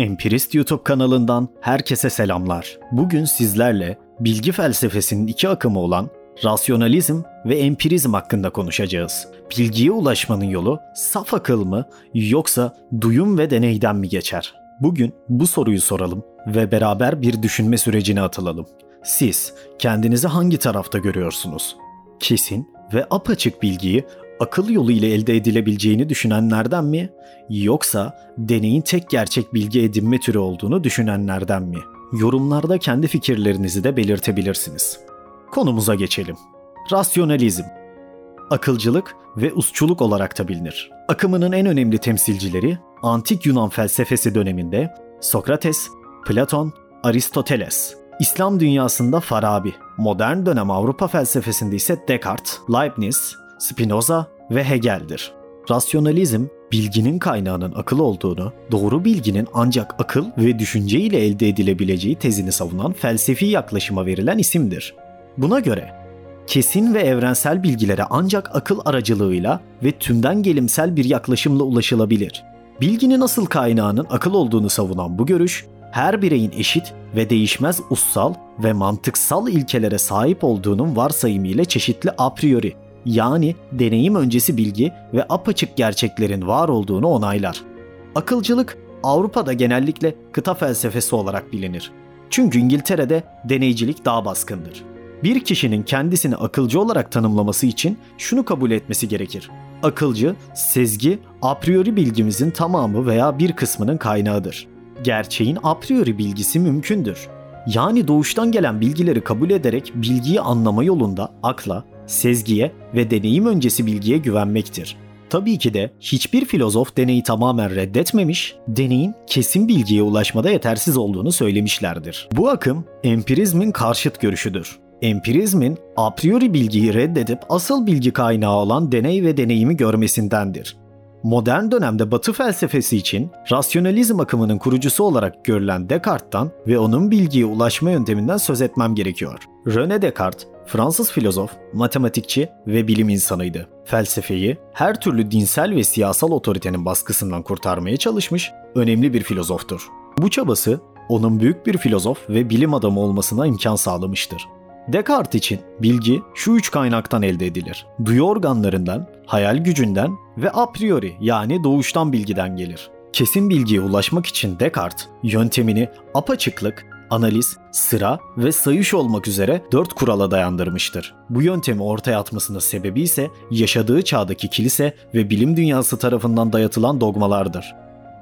Empirist YouTube kanalından herkese selamlar. Bugün sizlerle bilgi felsefesinin iki akımı olan rasyonalizm ve empirizm hakkında konuşacağız. Bilgiye ulaşmanın yolu saf akıl mı yoksa duyum ve deneyden mi geçer? Bugün bu soruyu soralım ve beraber bir düşünme sürecine atılalım. Siz kendinizi hangi tarafta görüyorsunuz? Kesin ve apaçık bilgiyi akıl yolu ile elde edilebileceğini düşünenlerden mi yoksa deneyin tek gerçek bilgi edinme türü olduğunu düşünenlerden mi? Yorumlarda kendi fikirlerinizi de belirtebilirsiniz. Konumuza geçelim. Rasyonalizm akılcılık ve usçuluk olarak da bilinir. Akımının en önemli temsilcileri antik Yunan felsefesi döneminde Sokrates, Platon, Aristoteles. İslam dünyasında Farabi, modern dönem Avrupa felsefesinde ise Descartes, Leibniz, Spinoza ve Hegel'dir. Rasyonalizm, bilginin kaynağının akıl olduğunu, doğru bilginin ancak akıl ve düşünce ile elde edilebileceği tezini savunan felsefi yaklaşıma verilen isimdir. Buna göre kesin ve evrensel bilgilere ancak akıl aracılığıyla ve tümden gelimsel bir yaklaşımla ulaşılabilir. Bilginin asıl kaynağının akıl olduğunu savunan bu görüş, her bireyin eşit ve değişmez ussal ve mantıksal ilkelere sahip olduğunun varsayımı ile çeşitli a priori yani deneyim öncesi bilgi ve apaçık gerçeklerin var olduğunu onaylar. Akılcılık Avrupa'da genellikle kıta felsefesi olarak bilinir. Çünkü İngiltere'de deneycilik daha baskındır. Bir kişinin kendisini akılcı olarak tanımlaması için şunu kabul etmesi gerekir. Akılcı, sezgi, a priori bilgimizin tamamı veya bir kısmının kaynağıdır. Gerçeğin a priori bilgisi mümkündür. Yani doğuştan gelen bilgileri kabul ederek bilgiyi anlama yolunda akla, sezgiye ve deneyim öncesi bilgiye güvenmektir. Tabii ki de hiçbir filozof deneyi tamamen reddetmemiş, deneyin kesin bilgiye ulaşmada yetersiz olduğunu söylemişlerdir. Bu akım empirizmin karşıt görüşüdür. Empirizmin a priori bilgiyi reddedip asıl bilgi kaynağı olan deney ve deneyimi görmesindendir. Modern dönemde Batı felsefesi için rasyonalizm akımının kurucusu olarak görülen Descartes'tan ve onun bilgiye ulaşma yönteminden söz etmem gerekiyor. René Descartes, Fransız filozof, matematikçi ve bilim insanıydı. Felsefeyi her türlü dinsel ve siyasal otoritenin baskısından kurtarmaya çalışmış önemli bir filozoftur. Bu çabası onun büyük bir filozof ve bilim adamı olmasına imkan sağlamıştır. Descartes için bilgi şu üç kaynaktan elde edilir. Duyu organlarından, hayal gücünden ve a priori yani doğuştan bilgiden gelir. Kesin bilgiye ulaşmak için Descartes yöntemini apaçıklık, analiz, sıra ve sayış olmak üzere dört kurala dayandırmıştır. Bu yöntemi ortaya atmasının sebebi ise yaşadığı çağdaki kilise ve bilim dünyası tarafından dayatılan dogmalardır.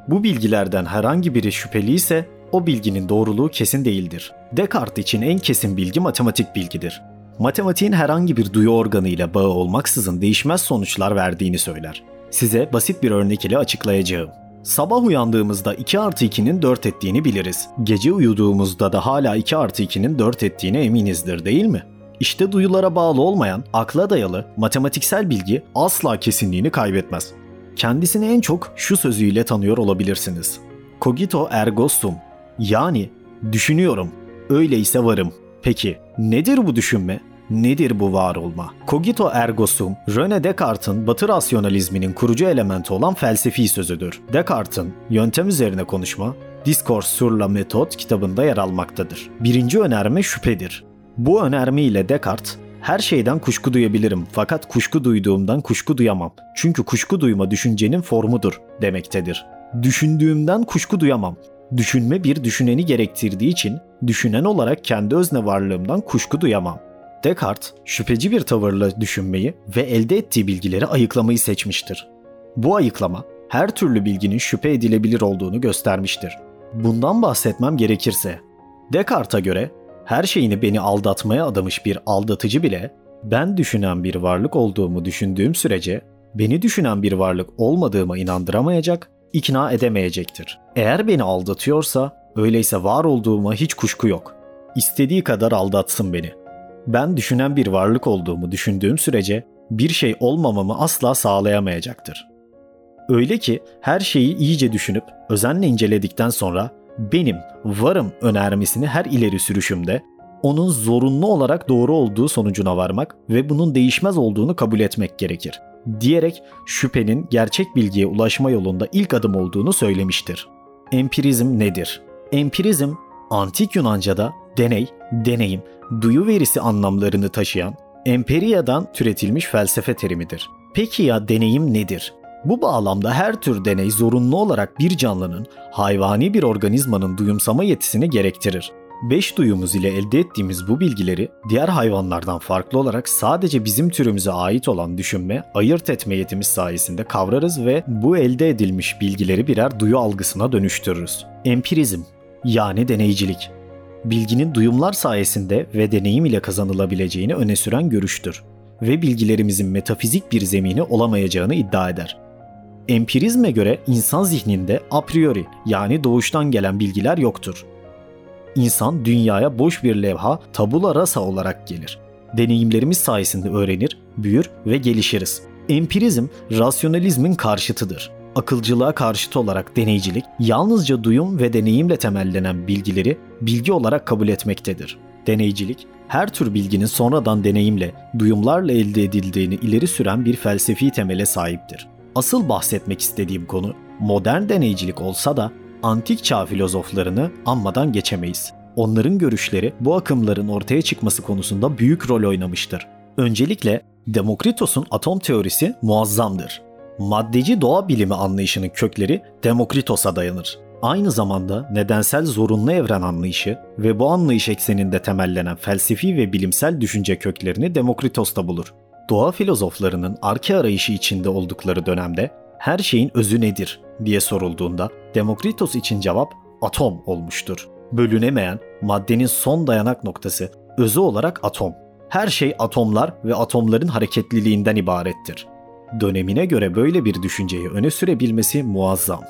Bu bilgilerden herhangi biri şüpheli ise o bilginin doğruluğu kesin değildir. Descartes için en kesin bilgi matematik bilgidir. Matematiğin herhangi bir duyu organı ile bağı olmaksızın değişmez sonuçlar verdiğini söyler. Size basit bir örnek ile açıklayacağım. Sabah uyandığımızda 2 artı 2'nin 4 ettiğini biliriz. Gece uyuduğumuzda da hala 2 artı 2'nin 4 ettiğine eminizdir değil mi? İşte duyulara bağlı olmayan, akla dayalı, matematiksel bilgi asla kesinliğini kaybetmez. Kendisini en çok şu sözüyle tanıyor olabilirsiniz. Cogito ergo sum. Yani düşünüyorum, öyleyse varım. Peki nedir bu düşünme? Nedir bu var olma? Cogito ergo sum, René Descartes'in Batı rasyonalizminin kurucu elementi olan felsefi sözüdür. Descartes'in yöntem üzerine konuşma, Discours sur la méthode kitabında yer almaktadır. Birinci önerme şüphedir. Bu önerme ile Descartes, her şeyden kuşku duyabilirim fakat kuşku duyduğumdan kuşku duyamam. Çünkü kuşku duyma düşüncenin formudur demektedir. Düşündüğümden kuşku duyamam. Düşünme bir düşüneni gerektirdiği için düşünen olarak kendi özne varlığımdan kuşku duyamam. Descartes şüpheci bir tavırla düşünmeyi ve elde ettiği bilgileri ayıklamayı seçmiştir. Bu ayıklama her türlü bilginin şüphe edilebilir olduğunu göstermiştir. Bundan bahsetmem gerekirse, Descartes'a göre her şeyini beni aldatmaya adamış bir aldatıcı bile ben düşünen bir varlık olduğumu düşündüğüm sürece beni düşünen bir varlık olmadığıma inandıramayacak, ikna edemeyecektir. Eğer beni aldatıyorsa öyleyse var olduğuma hiç kuşku yok. İstediği kadar aldatsın beni ben düşünen bir varlık olduğumu düşündüğüm sürece bir şey olmamamı asla sağlayamayacaktır. Öyle ki her şeyi iyice düşünüp özenle inceledikten sonra benim varım önermesini her ileri sürüşümde onun zorunlu olarak doğru olduğu sonucuna varmak ve bunun değişmez olduğunu kabul etmek gerekir diyerek şüphenin gerçek bilgiye ulaşma yolunda ilk adım olduğunu söylemiştir. Empirizm nedir? Empirizm, antik Yunanca'da deney, deneyim, duyu verisi anlamlarını taşıyan emperiyadan türetilmiş felsefe terimidir. Peki ya deneyim nedir? Bu bağlamda her tür deney zorunlu olarak bir canlının, hayvani bir organizmanın duyumsama yetisini gerektirir. Beş duyumuz ile elde ettiğimiz bu bilgileri diğer hayvanlardan farklı olarak sadece bizim türümüze ait olan düşünme, ayırt etme yetimiz sayesinde kavrarız ve bu elde edilmiş bilgileri birer duyu algısına dönüştürürüz. Empirizm yani deneycilik. Bilginin duyumlar sayesinde ve deneyim ile kazanılabileceğini öne süren görüştür ve bilgilerimizin metafizik bir zemini olamayacağını iddia eder. Empirizme göre insan zihninde a priori yani doğuştan gelen bilgiler yoktur. İnsan dünyaya boş bir levha tabula rasa olarak gelir. Deneyimlerimiz sayesinde öğrenir, büyür ve gelişiriz. Empirizm, rasyonalizmin karşıtıdır. Akılcılığa karşıt olarak deneycilik, yalnızca duyum ve deneyimle temellenen bilgileri bilgi olarak kabul etmektedir. Deneycilik, her tür bilginin sonradan deneyimle, duyumlarla elde edildiğini ileri süren bir felsefi temele sahiptir. Asıl bahsetmek istediğim konu modern deneycilik olsa da antik çağ filozoflarını anmadan geçemeyiz. Onların görüşleri bu akımların ortaya çıkması konusunda büyük rol oynamıştır. Öncelikle Demokritos'un atom teorisi muazzamdır. Maddeci doğa bilimi anlayışının kökleri Demokritos'a dayanır. Aynı zamanda nedensel zorunlu evren anlayışı ve bu anlayış ekseninde temellenen felsefi ve bilimsel düşünce köklerini Demokritos'ta bulur. Doğa filozoflarının arke arayışı içinde oldukları dönemde her şeyin özü nedir diye sorulduğunda Demokritos için cevap atom olmuştur. Bölünemeyen, maddenin son dayanak noktası, özü olarak atom. Her şey atomlar ve atomların hareketliliğinden ibarettir. Dönemine göre böyle bir düşünceyi öne sürebilmesi muazzam.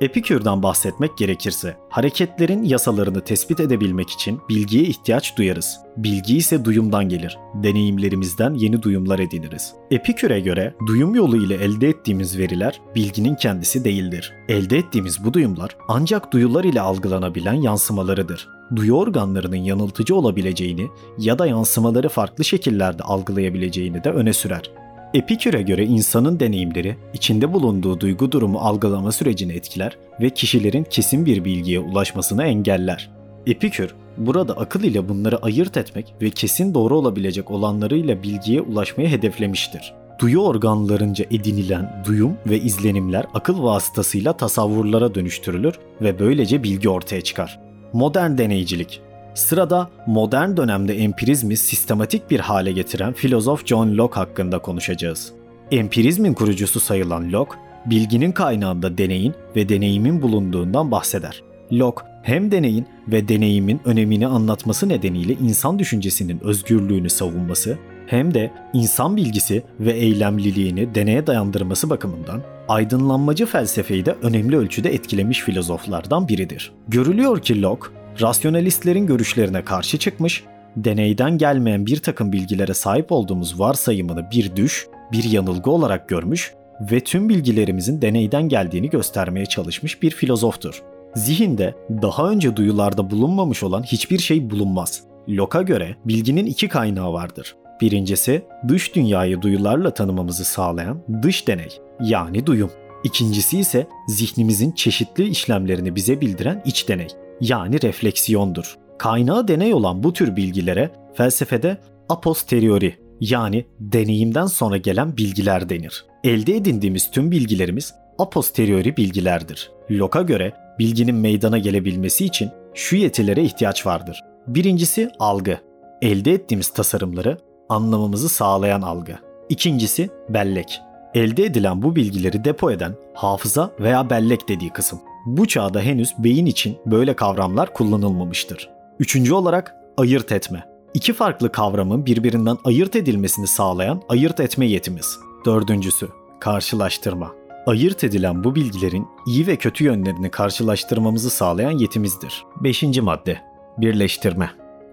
Epikür'den bahsetmek gerekirse, hareketlerin yasalarını tespit edebilmek için bilgiye ihtiyaç duyarız. Bilgi ise duyumdan gelir. Deneyimlerimizden yeni duyumlar ediniriz. Epikür'e göre duyum yolu ile elde ettiğimiz veriler bilginin kendisi değildir. Elde ettiğimiz bu duyumlar ancak duyular ile algılanabilen yansımalarıdır. Duyu organlarının yanıltıcı olabileceğini ya da yansımaları farklı şekillerde algılayabileceğini de öne sürer. Epikür'e göre insanın deneyimleri içinde bulunduğu duygu durumu algılama sürecini etkiler ve kişilerin kesin bir bilgiye ulaşmasını engeller. Epikür, burada akıl ile bunları ayırt etmek ve kesin doğru olabilecek olanlarıyla bilgiye ulaşmayı hedeflemiştir. Duyu organlarınca edinilen duyum ve izlenimler akıl vasıtasıyla tasavvurlara dönüştürülür ve böylece bilgi ortaya çıkar. Modern deneycilik Sırada modern dönemde empirizmi sistematik bir hale getiren filozof John Locke hakkında konuşacağız. Empirizmin kurucusu sayılan Locke, bilginin kaynağında deneyin ve deneyimin bulunduğundan bahseder. Locke, hem deneyin ve deneyimin önemini anlatması nedeniyle insan düşüncesinin özgürlüğünü savunması, hem de insan bilgisi ve eylemliliğini deneye dayandırması bakımından aydınlanmacı felsefeyi de önemli ölçüde etkilemiş filozoflardan biridir. Görülüyor ki Locke, rasyonalistlerin görüşlerine karşı çıkmış, deneyden gelmeyen bir takım bilgilere sahip olduğumuz varsayımını bir düş, bir yanılgı olarak görmüş ve tüm bilgilerimizin deneyden geldiğini göstermeye çalışmış bir filozoftur. Zihinde daha önce duyularda bulunmamış olan hiçbir şey bulunmaz. Locke'a göre bilginin iki kaynağı vardır. Birincisi dış dünyayı duyularla tanımamızı sağlayan dış deney yani duyum. İkincisi ise zihnimizin çeşitli işlemlerini bize bildiren iç deney yani refleksiyondur. Kaynağı deney olan bu tür bilgilere felsefede a posteriori yani deneyimden sonra gelen bilgiler denir. Elde edindiğimiz tüm bilgilerimiz a posteriori bilgilerdir. Locke'a göre bilginin meydana gelebilmesi için şu yetilere ihtiyaç vardır. Birincisi algı. Elde ettiğimiz tasarımları anlamamızı sağlayan algı. İkincisi bellek. Elde edilen bu bilgileri depo eden hafıza veya bellek dediği kısım. Bu çağda henüz beyin için böyle kavramlar kullanılmamıştır. Üçüncü olarak ayırt etme. İki farklı kavramın birbirinden ayırt edilmesini sağlayan ayırt etme yetimiz. Dördüncüsü, karşılaştırma. Ayırt edilen bu bilgilerin iyi ve kötü yönlerini karşılaştırmamızı sağlayan yetimizdir. Beşinci madde, birleştirme.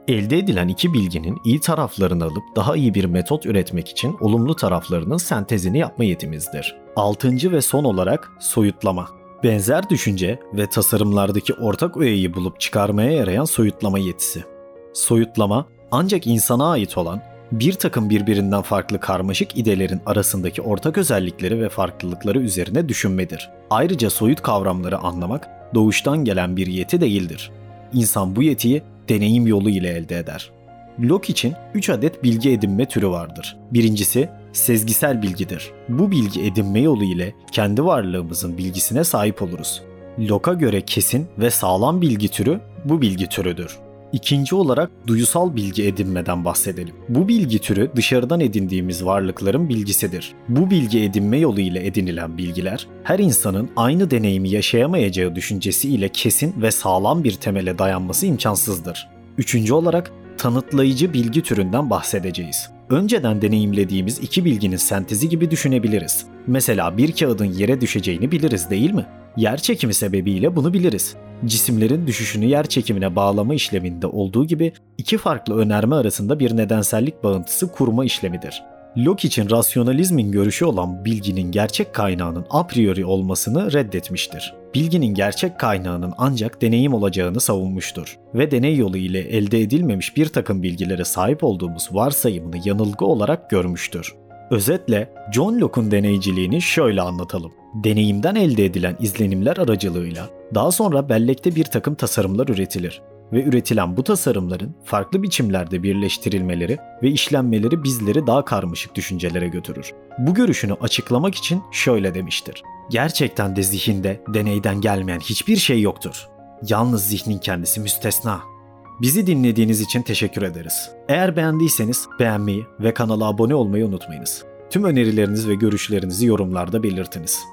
Elde edilen iki bilginin iyi taraflarını alıp daha iyi bir metot üretmek için olumlu taraflarının sentezini yapma yetimizdir. Altıncı ve son olarak soyutlama. Benzer düşünce ve tasarımlardaki ortak öğeyi bulup çıkarmaya yarayan soyutlama yetisi. Soyutlama ancak insana ait olan bir takım birbirinden farklı karmaşık idelerin arasındaki ortak özellikleri ve farklılıkları üzerine düşünmedir. Ayrıca soyut kavramları anlamak doğuştan gelen bir yeti değildir. İnsan bu yetiyi deneyim yolu ile elde eder. Locke için 3 adet bilgi edinme türü vardır. Birincisi sezgisel bilgidir. Bu bilgi edinme yolu ile kendi varlığımızın bilgisine sahip oluruz. Locke'a göre kesin ve sağlam bilgi türü bu bilgi türüdür. İkinci olarak duyusal bilgi edinmeden bahsedelim. Bu bilgi türü dışarıdan edindiğimiz varlıkların bilgisidir. Bu bilgi edinme yolu ile edinilen bilgiler her insanın aynı deneyimi yaşayamayacağı düşüncesi ile kesin ve sağlam bir temele dayanması imkansızdır. Üçüncü olarak tanıtlayıcı bilgi türünden bahsedeceğiz. Önceden deneyimlediğimiz iki bilginin sentezi gibi düşünebiliriz. Mesela bir kağıdın yere düşeceğini biliriz değil mi? Yer çekimi sebebiyle bunu biliriz. Cisimlerin düşüşünü yer çekimine bağlama işleminde olduğu gibi iki farklı önerme arasında bir nedensellik bağıntısı kurma işlemidir. Locke için rasyonalizmin görüşü olan bilginin gerçek kaynağının a priori olmasını reddetmiştir. Bilginin gerçek kaynağının ancak deneyim olacağını savunmuştur ve deney yolu ile elde edilmemiş bir takım bilgilere sahip olduğumuz varsayımını yanılgı olarak görmüştür. Özetle John Locke'un deneyiciliğini şöyle anlatalım. Deneyimden elde edilen izlenimler aracılığıyla daha sonra bellekte bir takım tasarımlar üretilir ve üretilen bu tasarımların farklı biçimlerde birleştirilmeleri ve işlenmeleri bizleri daha karmaşık düşüncelere götürür. Bu görüşünü açıklamak için şöyle demiştir. Gerçekten de zihinde deneyden gelmeyen hiçbir şey yoktur. Yalnız zihnin kendisi müstesna. Bizi dinlediğiniz için teşekkür ederiz. Eğer beğendiyseniz beğenmeyi ve kanala abone olmayı unutmayınız. Tüm önerileriniz ve görüşlerinizi yorumlarda belirtiniz.